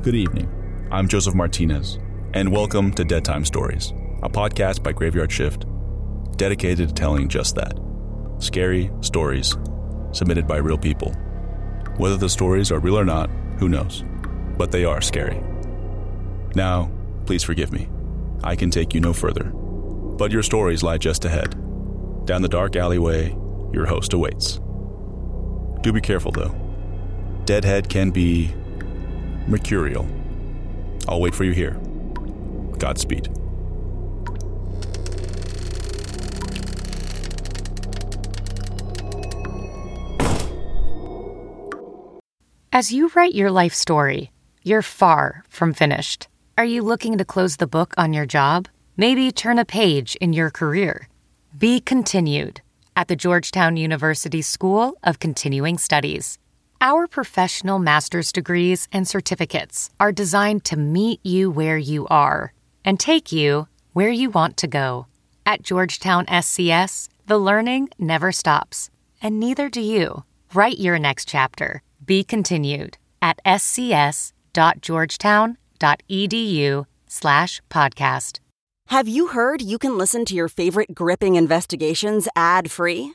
Good evening. I'm Joseph Martinez, and welcome to Dead Time Stories, a podcast by Graveyard Shift dedicated to telling just that scary stories submitted by real people. Whether the stories are real or not, who knows? But they are scary. Now, please forgive me. I can take you no further. But your stories lie just ahead. Down the dark alleyway, your host awaits. Do be careful, though. Deadhead can be mercurial. I'll wait for you here. Godspeed. As you write your life story, you're far from finished. Are you looking to close the book on your job? Maybe turn a page in your career? Be continued at the Georgetown University School of Continuing Studies. Our professional master's degrees and certificates are designed to meet you where you are and take you where you want to go. At Georgetown SCS, the learning never stops, and neither do you. Write your next chapter. Be continued at scs.georgetown.edu slash podcast. Have you heard you can listen to your favorite gripping investigations ad free?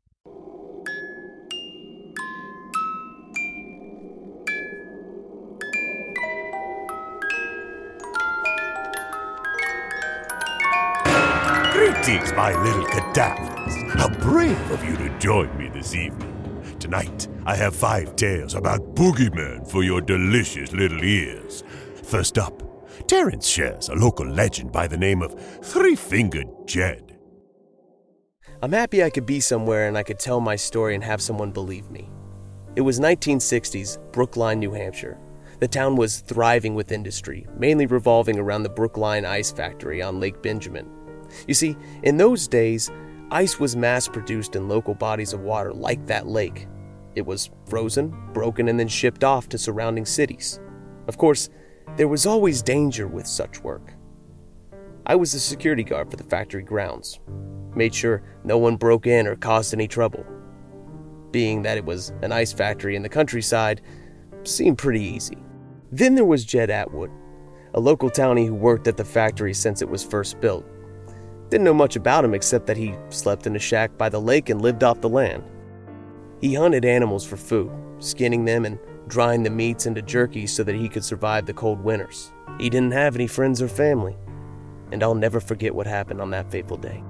Greetings, my little cadavers. How brave of you to join me this evening. Tonight, I have five tales about boogeymen for your delicious little ears. First up, Terence shares a local legend by the name of Three Fingered Jed. I'm happy I could be somewhere and I could tell my story and have someone believe me. It was 1960s, Brookline, New Hampshire. The town was thriving with industry, mainly revolving around the Brookline Ice Factory on Lake Benjamin. You see, in those days, ice was mass produced in local bodies of water like that lake. It was frozen, broken, and then shipped off to surrounding cities. Of course, there was always danger with such work. I was the security guard for the factory grounds, made sure no one broke in or caused any trouble. Being that it was an ice factory in the countryside, seemed pretty easy. Then there was Jed Atwood, a local townie who worked at the factory since it was first built. Didn't know much about him except that he slept in a shack by the lake and lived off the land. He hunted animals for food, skinning them and drying the meats into jerky so that he could survive the cold winters. He didn't have any friends or family, and I'll never forget what happened on that fateful day.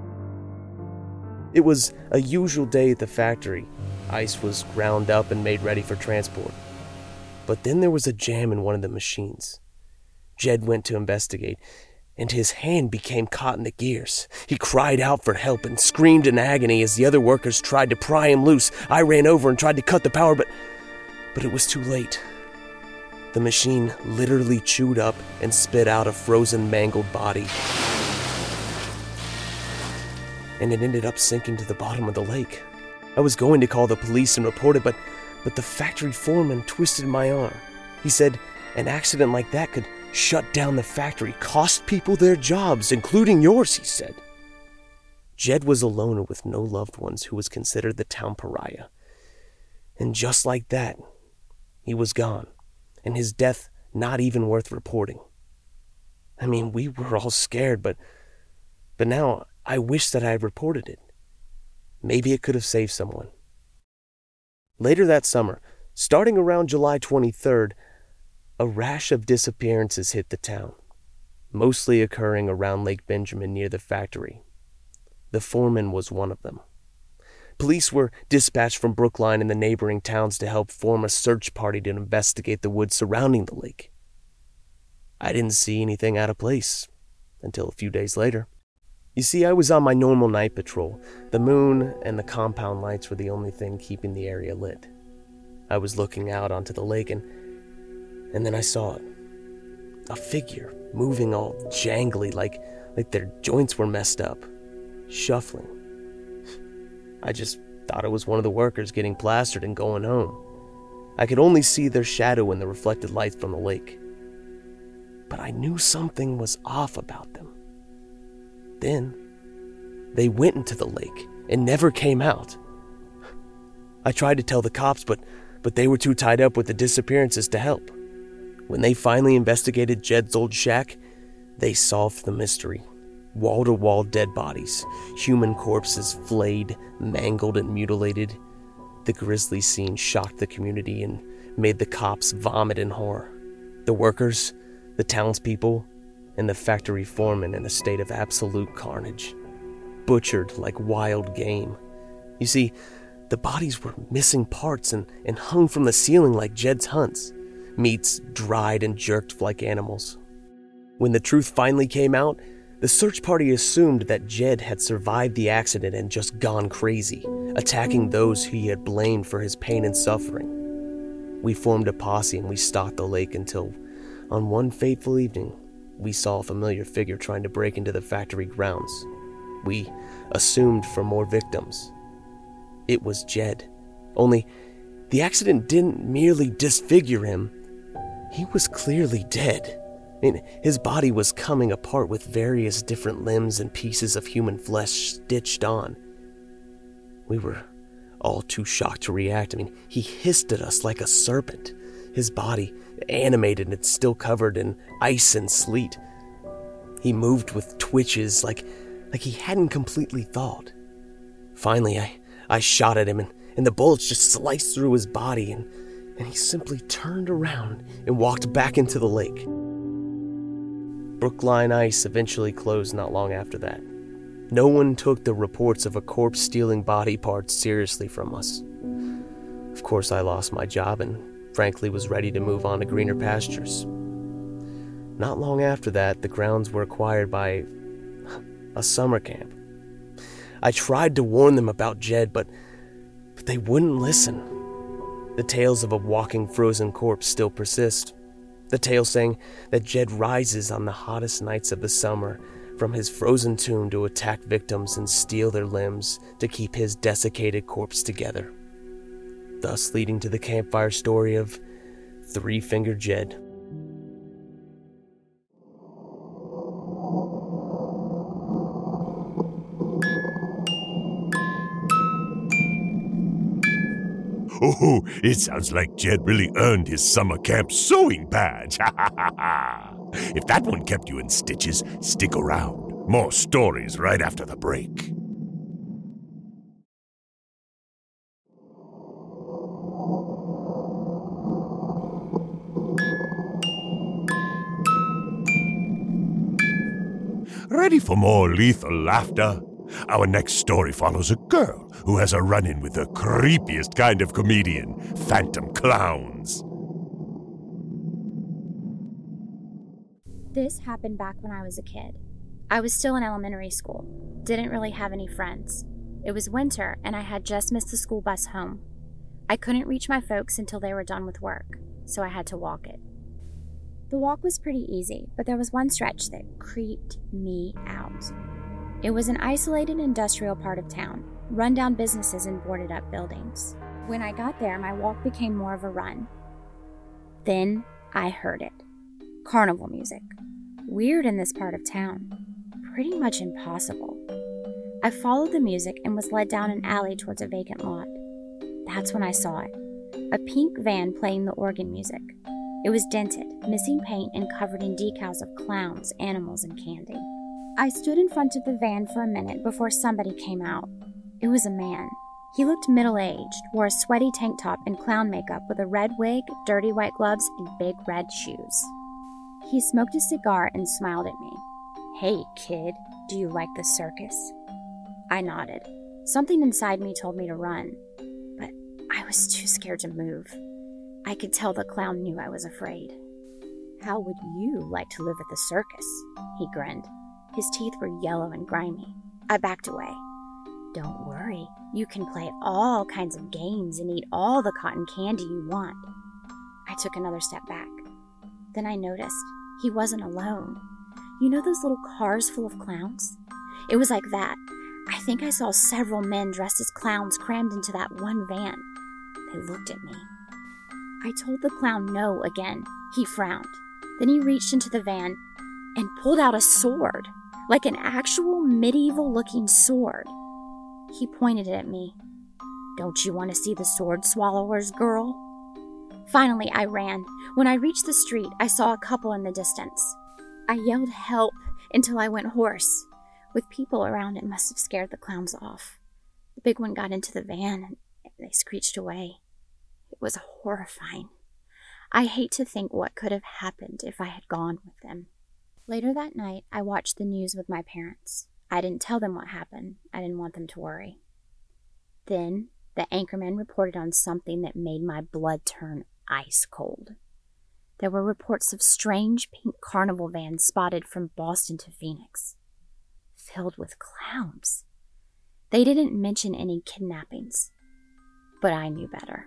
It was a usual day at the factory. Ice was ground up and made ready for transport. But then there was a jam in one of the machines. Jed went to investigate, and his hand became caught in the gears. He cried out for help and screamed in agony as the other workers tried to pry him loose. I ran over and tried to cut the power, but but it was too late. The machine literally chewed up and spit out a frozen, mangled body. And it ended up sinking to the bottom of the lake. I was going to call the police and report it, but but the factory foreman twisted my arm. He said an accident like that could shut down the factory, cost people their jobs, including yours, he said. Jed was alone with no loved ones who was considered the town pariah. And just like that, he was gone, and his death not even worth reporting. I mean, we were all scared, but but now I wish that I had reported it. Maybe it could have saved someone. Later that summer, starting around July 23rd, a rash of disappearances hit the town, mostly occurring around Lake Benjamin near the factory. The foreman was one of them. Police were dispatched from Brookline and the neighboring towns to help form a search party to investigate the woods surrounding the lake. I didn't see anything out of place until a few days later. You see, I was on my normal night patrol. The moon and the compound lights were the only thing keeping the area lit. I was looking out onto the lake and and then I saw it. A figure moving all jangly like like their joints were messed up, shuffling. I just Thought it was one of the workers getting plastered and going home. I could only see their shadow in the reflected light from the lake. But I knew something was off about them. Then, they went into the lake and never came out. I tried to tell the cops, but, but they were too tied up with the disappearances to help. When they finally investigated Jed's old shack, they solved the mystery. Wall to wall dead bodies, human corpses flayed, mangled, and mutilated. The grisly scene shocked the community and made the cops vomit in horror. The workers, the townspeople, and the factory foreman in a state of absolute carnage. Butchered like wild game. You see, the bodies were missing parts and, and hung from the ceiling like Jed's hunts, meats dried and jerked like animals. When the truth finally came out, the search party assumed that Jed had survived the accident and just gone crazy, attacking those he had blamed for his pain and suffering. We formed a posse and we stalked the lake until, on one fateful evening, we saw a familiar figure trying to break into the factory grounds. We assumed for more victims, it was Jed. Only, the accident didn't merely disfigure him, he was clearly dead. I mean, his body was coming apart with various different limbs and pieces of human flesh stitched on. We were all too shocked to react. I mean, he hissed at us like a serpent, his body animated and still covered in ice and sleet. He moved with twitches like, like he hadn't completely thawed. Finally, I, I shot at him, and, and the bullets just sliced through his body, and, and he simply turned around and walked back into the lake. Brookline Ice eventually closed not long after that. No one took the reports of a corpse stealing body parts seriously from us. Of course, I lost my job and frankly was ready to move on to greener pastures. Not long after that, the grounds were acquired by a summer camp. I tried to warn them about Jed, but, but they wouldn't listen. The tales of a walking frozen corpse still persist. The tale saying that Jed rises on the hottest nights of the summer from his frozen tomb to attack victims and steal their limbs to keep his desiccated corpse together. Thus leading to the campfire story of Three Finger Jed. Oh, it sounds like Jed really earned his summer camp sewing badge. if that one kept you in stitches, stick around. More stories right after the break. Ready for more lethal laughter? Our next story follows a girl who has a run in with the creepiest kind of comedian phantom clowns. This happened back when I was a kid. I was still in elementary school, didn't really have any friends. It was winter, and I had just missed the school bus home. I couldn't reach my folks until they were done with work, so I had to walk it. The walk was pretty easy, but there was one stretch that creeped me out. It was an isolated industrial part of town, rundown businesses and boarded up buildings. When I got there, my walk became more of a run. Then I heard it carnival music. Weird in this part of town. Pretty much impossible. I followed the music and was led down an alley towards a vacant lot. That's when I saw it a pink van playing the organ music. It was dented, missing paint, and covered in decals of clowns, animals, and candy. I stood in front of the van for a minute before somebody came out. It was a man. He looked middle aged, wore a sweaty tank top and clown makeup with a red wig, dirty white gloves, and big red shoes. He smoked a cigar and smiled at me. Hey, kid, do you like the circus? I nodded. Something inside me told me to run, but I was too scared to move. I could tell the clown knew I was afraid. How would you like to live at the circus? He grinned. His teeth were yellow and grimy. I backed away. Don't worry, you can play all kinds of games and eat all the cotton candy you want. I took another step back. Then I noticed he wasn't alone. You know those little cars full of clowns? It was like that. I think I saw several men dressed as clowns crammed into that one van. They looked at me. I told the clown no again. He frowned. Then he reached into the van and pulled out a sword, like an actual medieval looking sword. He pointed it at me. Don't you want to see the sword swallowers, girl? Finally, I ran. When I reached the street, I saw a couple in the distance. I yelled help until I went hoarse. With people around, it must have scared the clowns off. The big one got into the van and they screeched away. It was horrifying. I hate to think what could have happened if I had gone with them. Later that night, I watched the news with my parents. I didn't tell them what happened. I didn't want them to worry. Then, the anchorman reported on something that made my blood turn ice cold. There were reports of strange pink carnival vans spotted from Boston to Phoenix, filled with clowns. They didn't mention any kidnappings, but I knew better.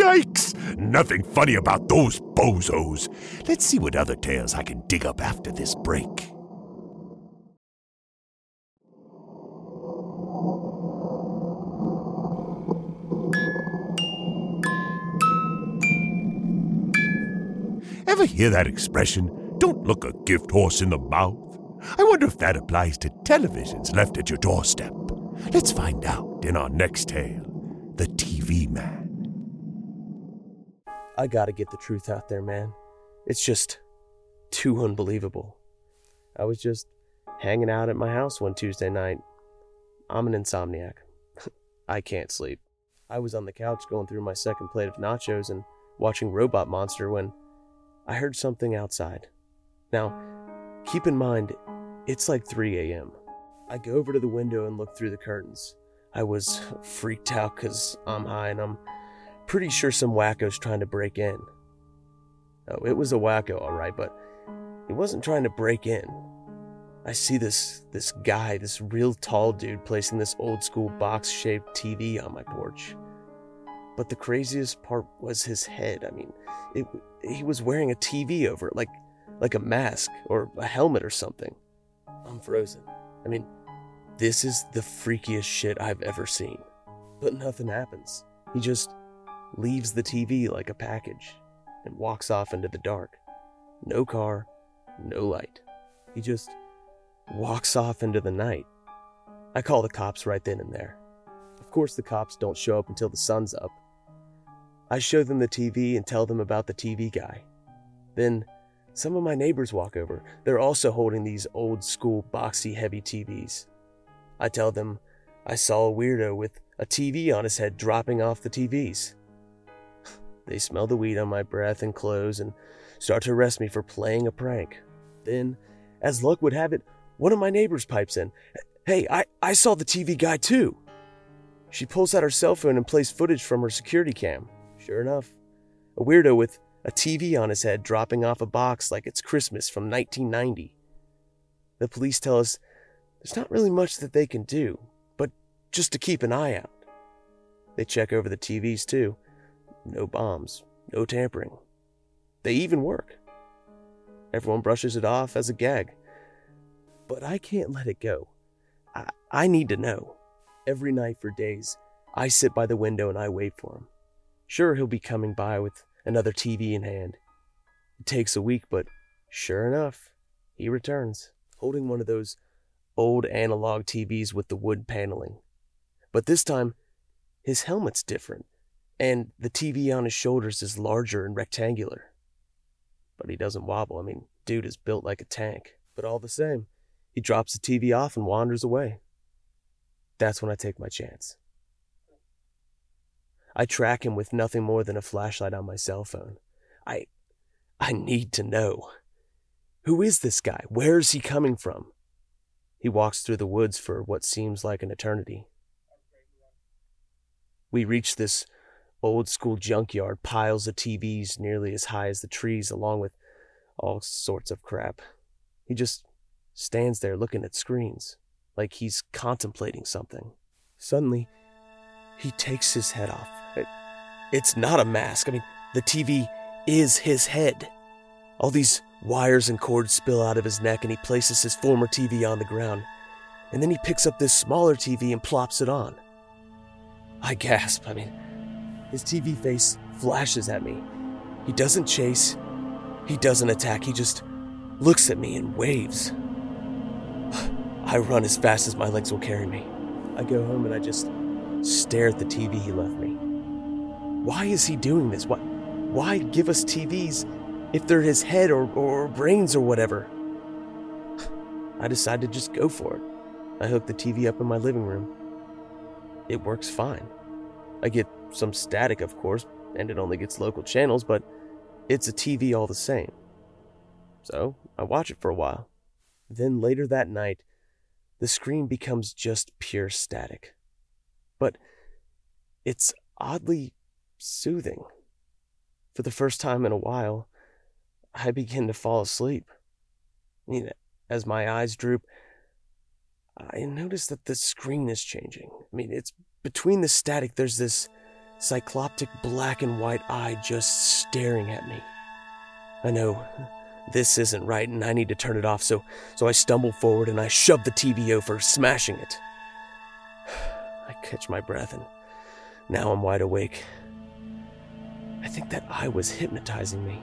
Yikes! Nothing funny about those bozos. Let's see what other tales I can dig up after this break. Ever hear that expression? Don't look a gift horse in the mouth. I wonder if that applies to televisions left at your doorstep. Let's find out in our next tale The TV Man. I gotta get the truth out there, man. It's just too unbelievable. I was just hanging out at my house one Tuesday night. I'm an insomniac. I can't sleep. I was on the couch going through my second plate of nachos and watching Robot Monster when I heard something outside. Now, keep in mind, it's like 3 a.m. I go over to the window and look through the curtains. I was freaked out because I'm high and I'm pretty sure some wacko's trying to break in. Oh, it was a wacko, all right, but he wasn't trying to break in. I see this this guy, this real tall dude, placing this old school box shaped TV on my porch. But the craziest part was his head. I mean, it, he was wearing a TV over it, like like a mask or a helmet or something. I'm frozen. I mean, this is the freakiest shit I've ever seen. But nothing happens. He just leaves the TV like a package and walks off into the dark. No car, no light. He just walks off into the night. I call the cops right then and there. Of course, the cops don't show up until the sun's up. I show them the TV and tell them about the TV guy. Then, some of my neighbors walk over. They're also holding these old school boxy heavy TVs. I tell them I saw a weirdo with a TV on his head dropping off the TVs. They smell the weed on my breath and clothes and start to arrest me for playing a prank. Then, as luck would have it, one of my neighbors pipes in. Hey, I, I saw the TV guy too. She pulls out her cell phone and plays footage from her security cam. Sure enough, a weirdo with a TV on his head dropping off a box like it's Christmas from 1990. The police tell us there's not really much that they can do, but just to keep an eye out. They check over the TVs too. No bombs, no tampering. They even work. Everyone brushes it off as a gag. But I can't let it go. I, I need to know. Every night for days, I sit by the window and I wait for him. Sure, he'll be coming by with another TV in hand. It takes a week, but sure enough, he returns, holding one of those old analog TVs with the wood paneling. But this time, his helmet's different, and the TV on his shoulders is larger and rectangular. But he doesn't wobble. I mean, dude is built like a tank. But all the same, he drops the TV off and wanders away. That's when I take my chance. I track him with nothing more than a flashlight on my cell phone. I I need to know. Who is this guy? Where is he coming from? He walks through the woods for what seems like an eternity. We reach this old school junkyard, piles of TVs nearly as high as the trees, along with all sorts of crap. He just stands there looking at screens, like he's contemplating something. Suddenly, he takes his head off. It, it's not a mask. I mean, the TV is his head. All these wires and cords spill out of his neck, and he places his former TV on the ground. And then he picks up this smaller TV and plops it on. I gasp. I mean, his TV face flashes at me. He doesn't chase, he doesn't attack, he just looks at me and waves. I run as fast as my legs will carry me. I go home and I just stare at the TV he left me. Why is he doing this? Why, why give us TVs if they're his head or, or brains or whatever? I decide to just go for it. I hook the TV up in my living room. It works fine. I get some static, of course, and it only gets local channels, but it's a TV all the same. So I watch it for a while. Then later that night, the screen becomes just pure static. But it's oddly soothing. For the first time in a while, I begin to fall asleep. I mean, as my eyes droop, I notice that the screen is changing. I mean, it's between the static, there's this cycloptic black and white eye just staring at me. I know this isn't right and I need to turn it off, so, so I stumble forward and I shove the TV over, smashing it. I catch my breath and now I'm wide awake. I think that eye was hypnotizing me.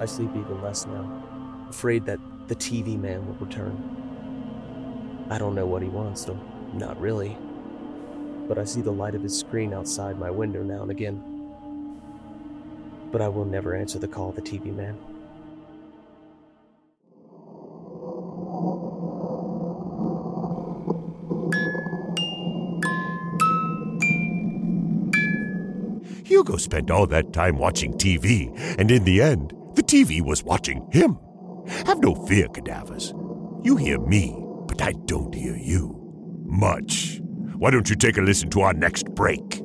I sleep even less now, afraid that the TV man will return. I don't know what he wants, though. Not really. But I see the light of his screen outside my window now and again. But I will never answer the call of the TV man. Hugo spent all that time watching TV, and in the end, the TV was watching him. Have no fear, cadavers. You hear me, but I don't hear you. Much. Why don't you take a listen to our next break?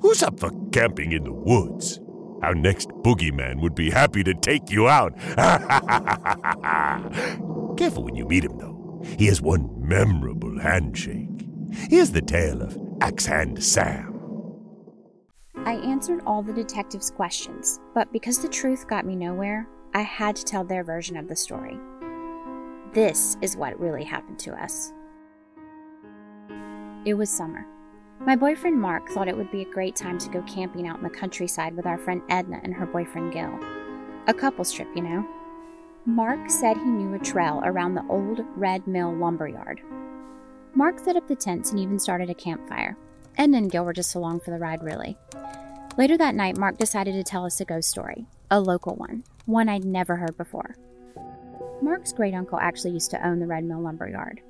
Who's up for camping in the woods? Our next boogeyman would be happy to take you out. Careful when you meet him, though. He has one memorable handshake. Here's the tale of Axe Hand Sam. I answered all the detectives' questions, but because the truth got me nowhere, I had to tell their version of the story. This is what really happened to us. It was summer. My boyfriend Mark thought it would be a great time to go camping out in the countryside with our friend Edna and her boyfriend Gil. A couple's trip, you know. Mark said he knew a trail around the old Red Mill lumberyard. Mark set up the tents and even started a campfire. And Gil were just along for the ride, really. Later that night, Mark decided to tell us a ghost story, a local one, one I'd never heard before. Mark's great uncle actually used to own the Red Mill Lumber Yard.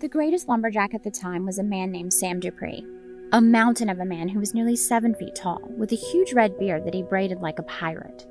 The greatest lumberjack at the time was a man named Sam Dupree, a mountain of a man who was nearly seven feet tall, with a huge red beard that he braided like a pirate.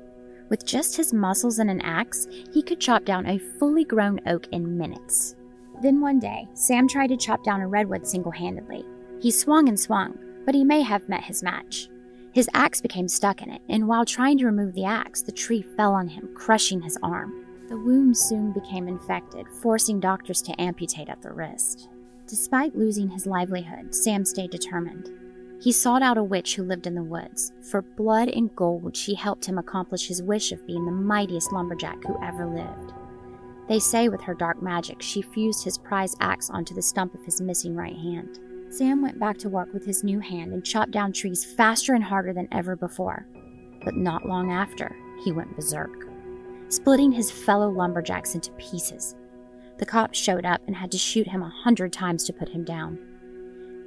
With just his muscles and an axe, he could chop down a fully grown oak in minutes. Then one day, Sam tried to chop down a redwood single handedly. He swung and swung, but he may have met his match. His axe became stuck in it, and while trying to remove the axe, the tree fell on him, crushing his arm. The wound soon became infected, forcing doctors to amputate at the wrist. Despite losing his livelihood, Sam stayed determined. He sought out a witch who lived in the woods. For blood and gold, she helped him accomplish his wish of being the mightiest lumberjack who ever lived. They say with her dark magic, she fused his prize axe onto the stump of his missing right hand. Sam went back to work with his new hand and chopped down trees faster and harder than ever before. But not long after, he went berserk, splitting his fellow lumberjacks into pieces. The cops showed up and had to shoot him a hundred times to put him down.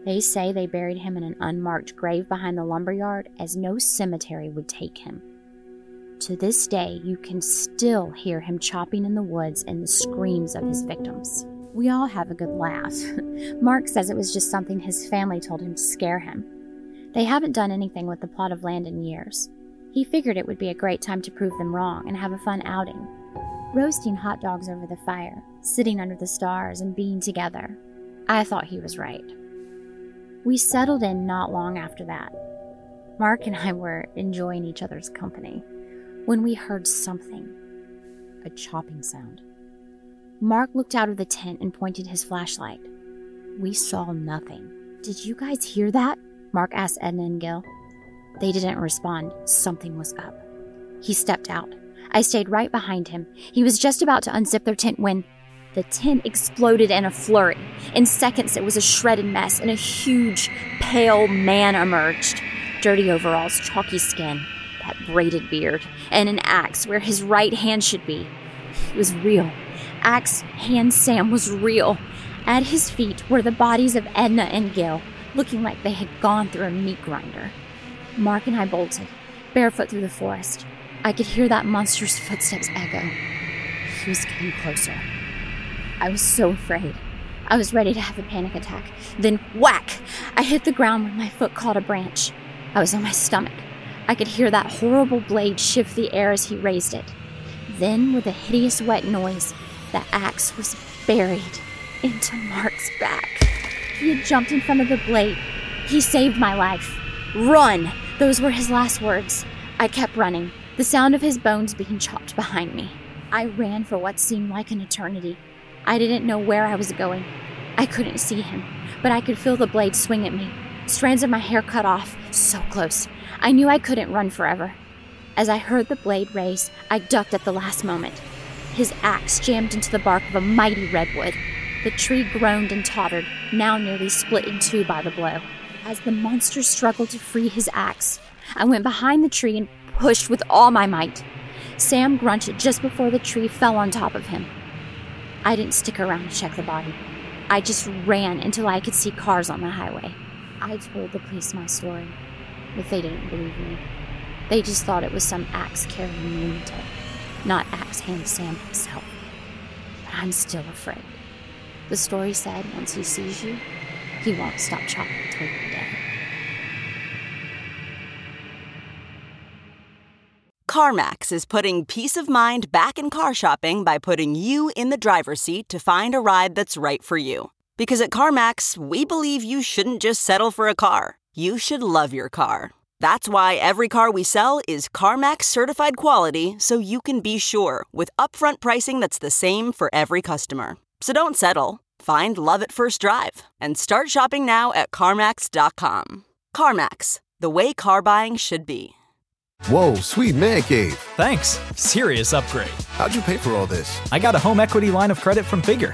They say they buried him in an unmarked grave behind the lumberyard as no cemetery would take him. To this day, you can still hear him chopping in the woods and the screams of his victims. We all have a good laugh. Mark says it was just something his family told him to scare him. They haven't done anything with the plot of land in years. He figured it would be a great time to prove them wrong and have a fun outing. Roasting hot dogs over the fire, sitting under the stars, and being together. I thought he was right. We settled in not long after that. Mark and I were enjoying each other's company when we heard something a chopping sound. Mark looked out of the tent and pointed his flashlight. We saw nothing. Did you guys hear that? Mark asked Edna and Gil. They didn't respond. Something was up. He stepped out. I stayed right behind him. He was just about to unzip their tent when the tent exploded in a flurry. In seconds, it was a shredded mess, and a huge, pale man emerged. Dirty overalls, chalky skin, that braided beard, and an axe where his right hand should be. It was real. Axe Hand Sam was real. At his feet were the bodies of Edna and Gil, looking like they had gone through a meat grinder. Mark and I bolted, barefoot through the forest. I could hear that monster's footsteps echo. He was getting closer. I was so afraid. I was ready to have a panic attack. Then, whack! I hit the ground when my foot caught a branch. I was on my stomach. I could hear that horrible blade shift the air as he raised it. Then, with a hideous wet noise, the axe was buried into Mark's back. He had jumped in front of the blade. He saved my life. Run! Those were his last words. I kept running, the sound of his bones being chopped behind me. I ran for what seemed like an eternity. I didn't know where I was going. I couldn't see him, but I could feel the blade swing at me. Strands of my hair cut off, so close. I knew I couldn't run forever. As I heard the blade raise, I ducked at the last moment. His axe jammed into the bark of a mighty redwood. The tree groaned and tottered, now nearly split in two by the blow. As the monster struggled to free his axe, I went behind the tree and pushed with all my might. Sam grunted just before the tree fell on top of him. I didn't stick around to check the body. I just ran until I could see cars on the highway. I told the police my story, but they didn't believe me. They just thought it was some axe carrying lunatic, not Axe Hand Sam himself. But I'm still afraid. The story said once he sees you, he won't stop chopping until you're dead. CarMax is putting peace of mind back in car shopping by putting you in the driver's seat to find a ride that's right for you. Because at CarMax, we believe you shouldn't just settle for a car, you should love your car. That's why every car we sell is CarMax certified quality so you can be sure with upfront pricing that's the same for every customer. So don't settle. Find love at first drive and start shopping now at CarMax.com. CarMax, the way car buying should be. Whoa, sweet man cave. Thanks. Serious upgrade. How'd you pay for all this? I got a home equity line of credit from Figure.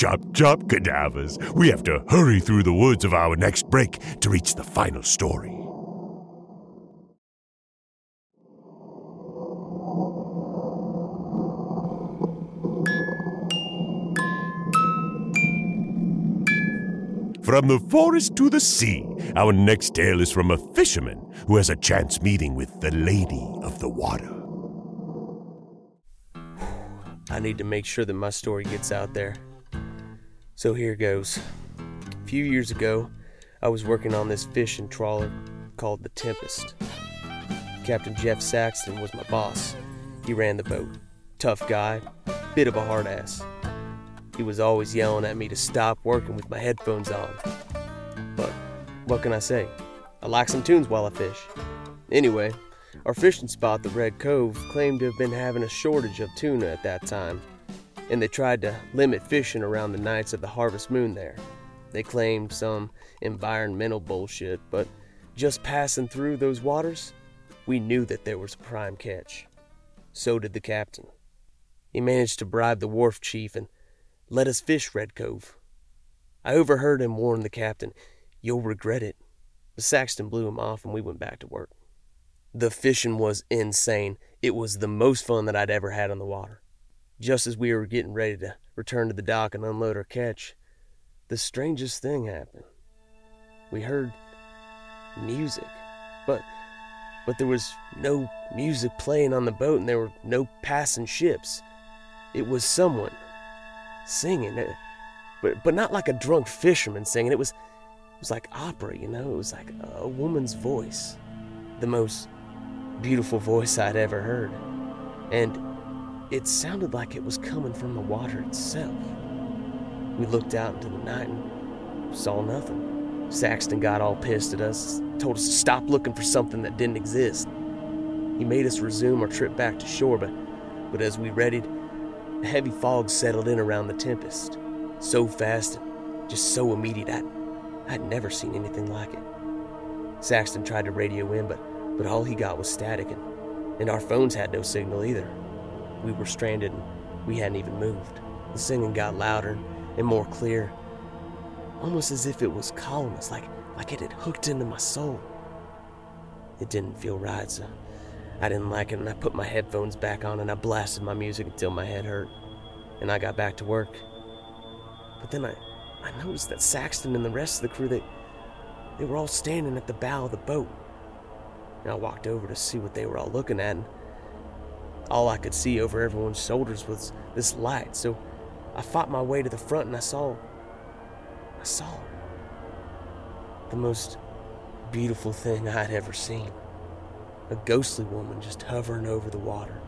Chop, chop, cadavers. We have to hurry through the woods of our next break to reach the final story. From the forest to the sea, our next tale is from a fisherman who has a chance meeting with the Lady of the Water. I need to make sure that my story gets out there. So here goes. A few years ago, I was working on this fishing trawler called the Tempest. Captain Jeff Saxton was my boss. He ran the boat. Tough guy, bit of a hard ass. He was always yelling at me to stop working with my headphones on. But what can I say? I like some tunes while I fish. Anyway, our fishing spot, the Red Cove, claimed to have been having a shortage of tuna at that time, and they tried to limit fishing around the nights of the harvest moon there. They claimed some environmental bullshit, but just passing through those waters, we knew that there was a prime catch. So did the captain. He managed to bribe the wharf chief and let us fish Red Cove. I overheard him warn the captain, You'll regret it. But Saxton blew him off and we went back to work. The fishing was insane. It was the most fun that I'd ever had on the water. Just as we were getting ready to return to the dock and unload our catch, the strangest thing happened. We heard music, but but there was no music playing on the boat and there were no passing ships. It was someone singing, it, but but not like a drunk fisherman singing. It was it was like opera, you know. It was like a woman's voice, the most beautiful voice I'd ever heard, and it sounded like it was coming from the water itself. We looked out into the night and saw nothing. Saxton got all pissed at us, told us to stop looking for something that didn't exist. He made us resume our trip back to shore, but, but as we readied, a heavy fog settled in around the tempest. So fast and just so immediate, I, I'd never seen anything like it. Saxton tried to radio in, but, but all he got was static, and, and our phones had no signal either. We were stranded and we hadn't even moved. The singing got louder and more clear, almost as if it was calling us, like, like it had hooked into my soul. It didn't feel right, so I didn't like it, and I put my headphones back on and I blasted my music until my head hurt. And I got back to work. But then I, I noticed that Saxton and the rest of the crew, they, they were all standing at the bow of the boat. And I walked over to see what they were all looking at, and all I could see over everyone's shoulders was this light. So I fought my way to the front and I saw. I saw. The most beautiful thing I'd ever seen. A ghostly woman just hovering over the water,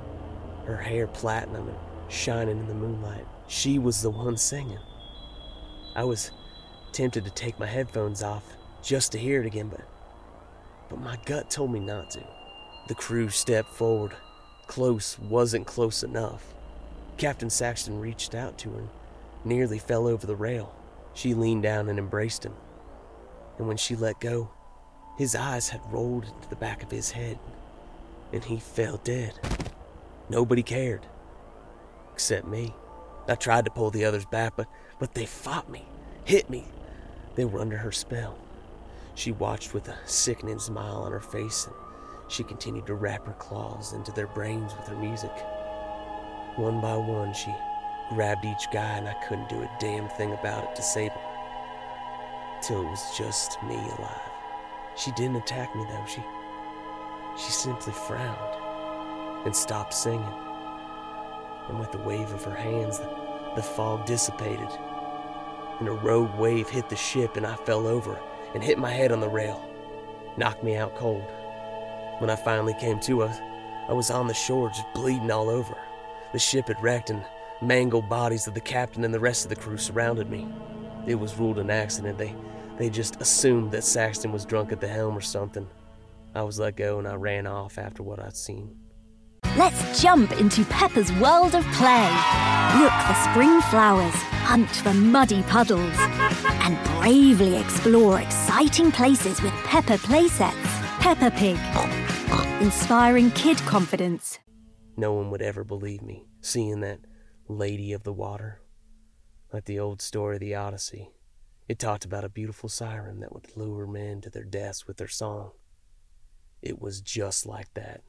her hair platinum and shining in the moonlight. She was the one singing. I was tempted to take my headphones off just to hear it again, but but my gut told me not to. The crew stepped forward. Close wasn't close enough. Captain Saxton reached out to her and nearly fell over the rail. She leaned down and embraced him. And when she let go, his eyes had rolled into the back of his head, and he fell dead. Nobody cared, except me. I tried to pull the others back, but, but they fought me, hit me. They were under her spell. She watched with a sickening smile on her face, and she continued to wrap her claws into their brains with her music. One by one, she grabbed each guy, and I couldn't do a damn thing about it to save them. Till it was just me alive. She didn't attack me, though. She, she simply frowned and stopped singing. And with a wave of her hands, the, the fog dissipated, and a rogue wave hit the ship, and I fell over and hit my head on the rail, knocked me out cold. When I finally came to, I, I was on the shore just bleeding all over. The ship had wrecked, and mangled bodies of the captain and the rest of the crew surrounded me. It was ruled an accident. They, they just assumed that Saxton was drunk at the helm or something. I was let go and I ran off after what I'd seen. Let's jump into Peppa's world of play. Look for spring flowers, hunt for muddy puddles, and bravely explore exciting places with Peppa playsets. Peppa Pig. Inspiring kid confidence. No one would ever believe me, seeing that lady of the water. Like the old story of the Odyssey, it talked about a beautiful siren that would lure men to their deaths with their song. It was just like that.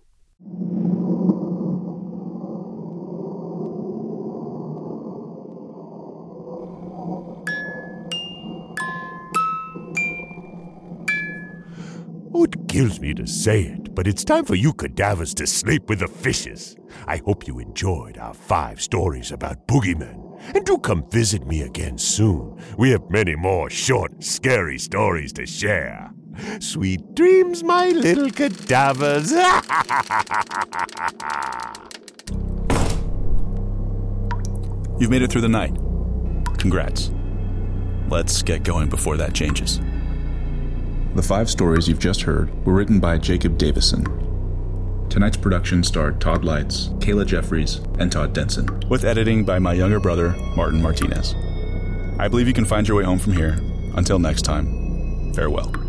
Kills me to say it, but it's time for you cadavers to sleep with the fishes. I hope you enjoyed our five stories about boogeymen And do come visit me again soon. We have many more short, scary stories to share. Sweet dreams, my little cadavers. You've made it through the night. Congrats. Let's get going before that changes. The five stories you've just heard were written by Jacob Davison. Tonight's production starred Todd Lights, Kayla Jeffries, and Todd Denson, with editing by my younger brother, Martin Martinez. I believe you can find your way home from here. Until next time, farewell.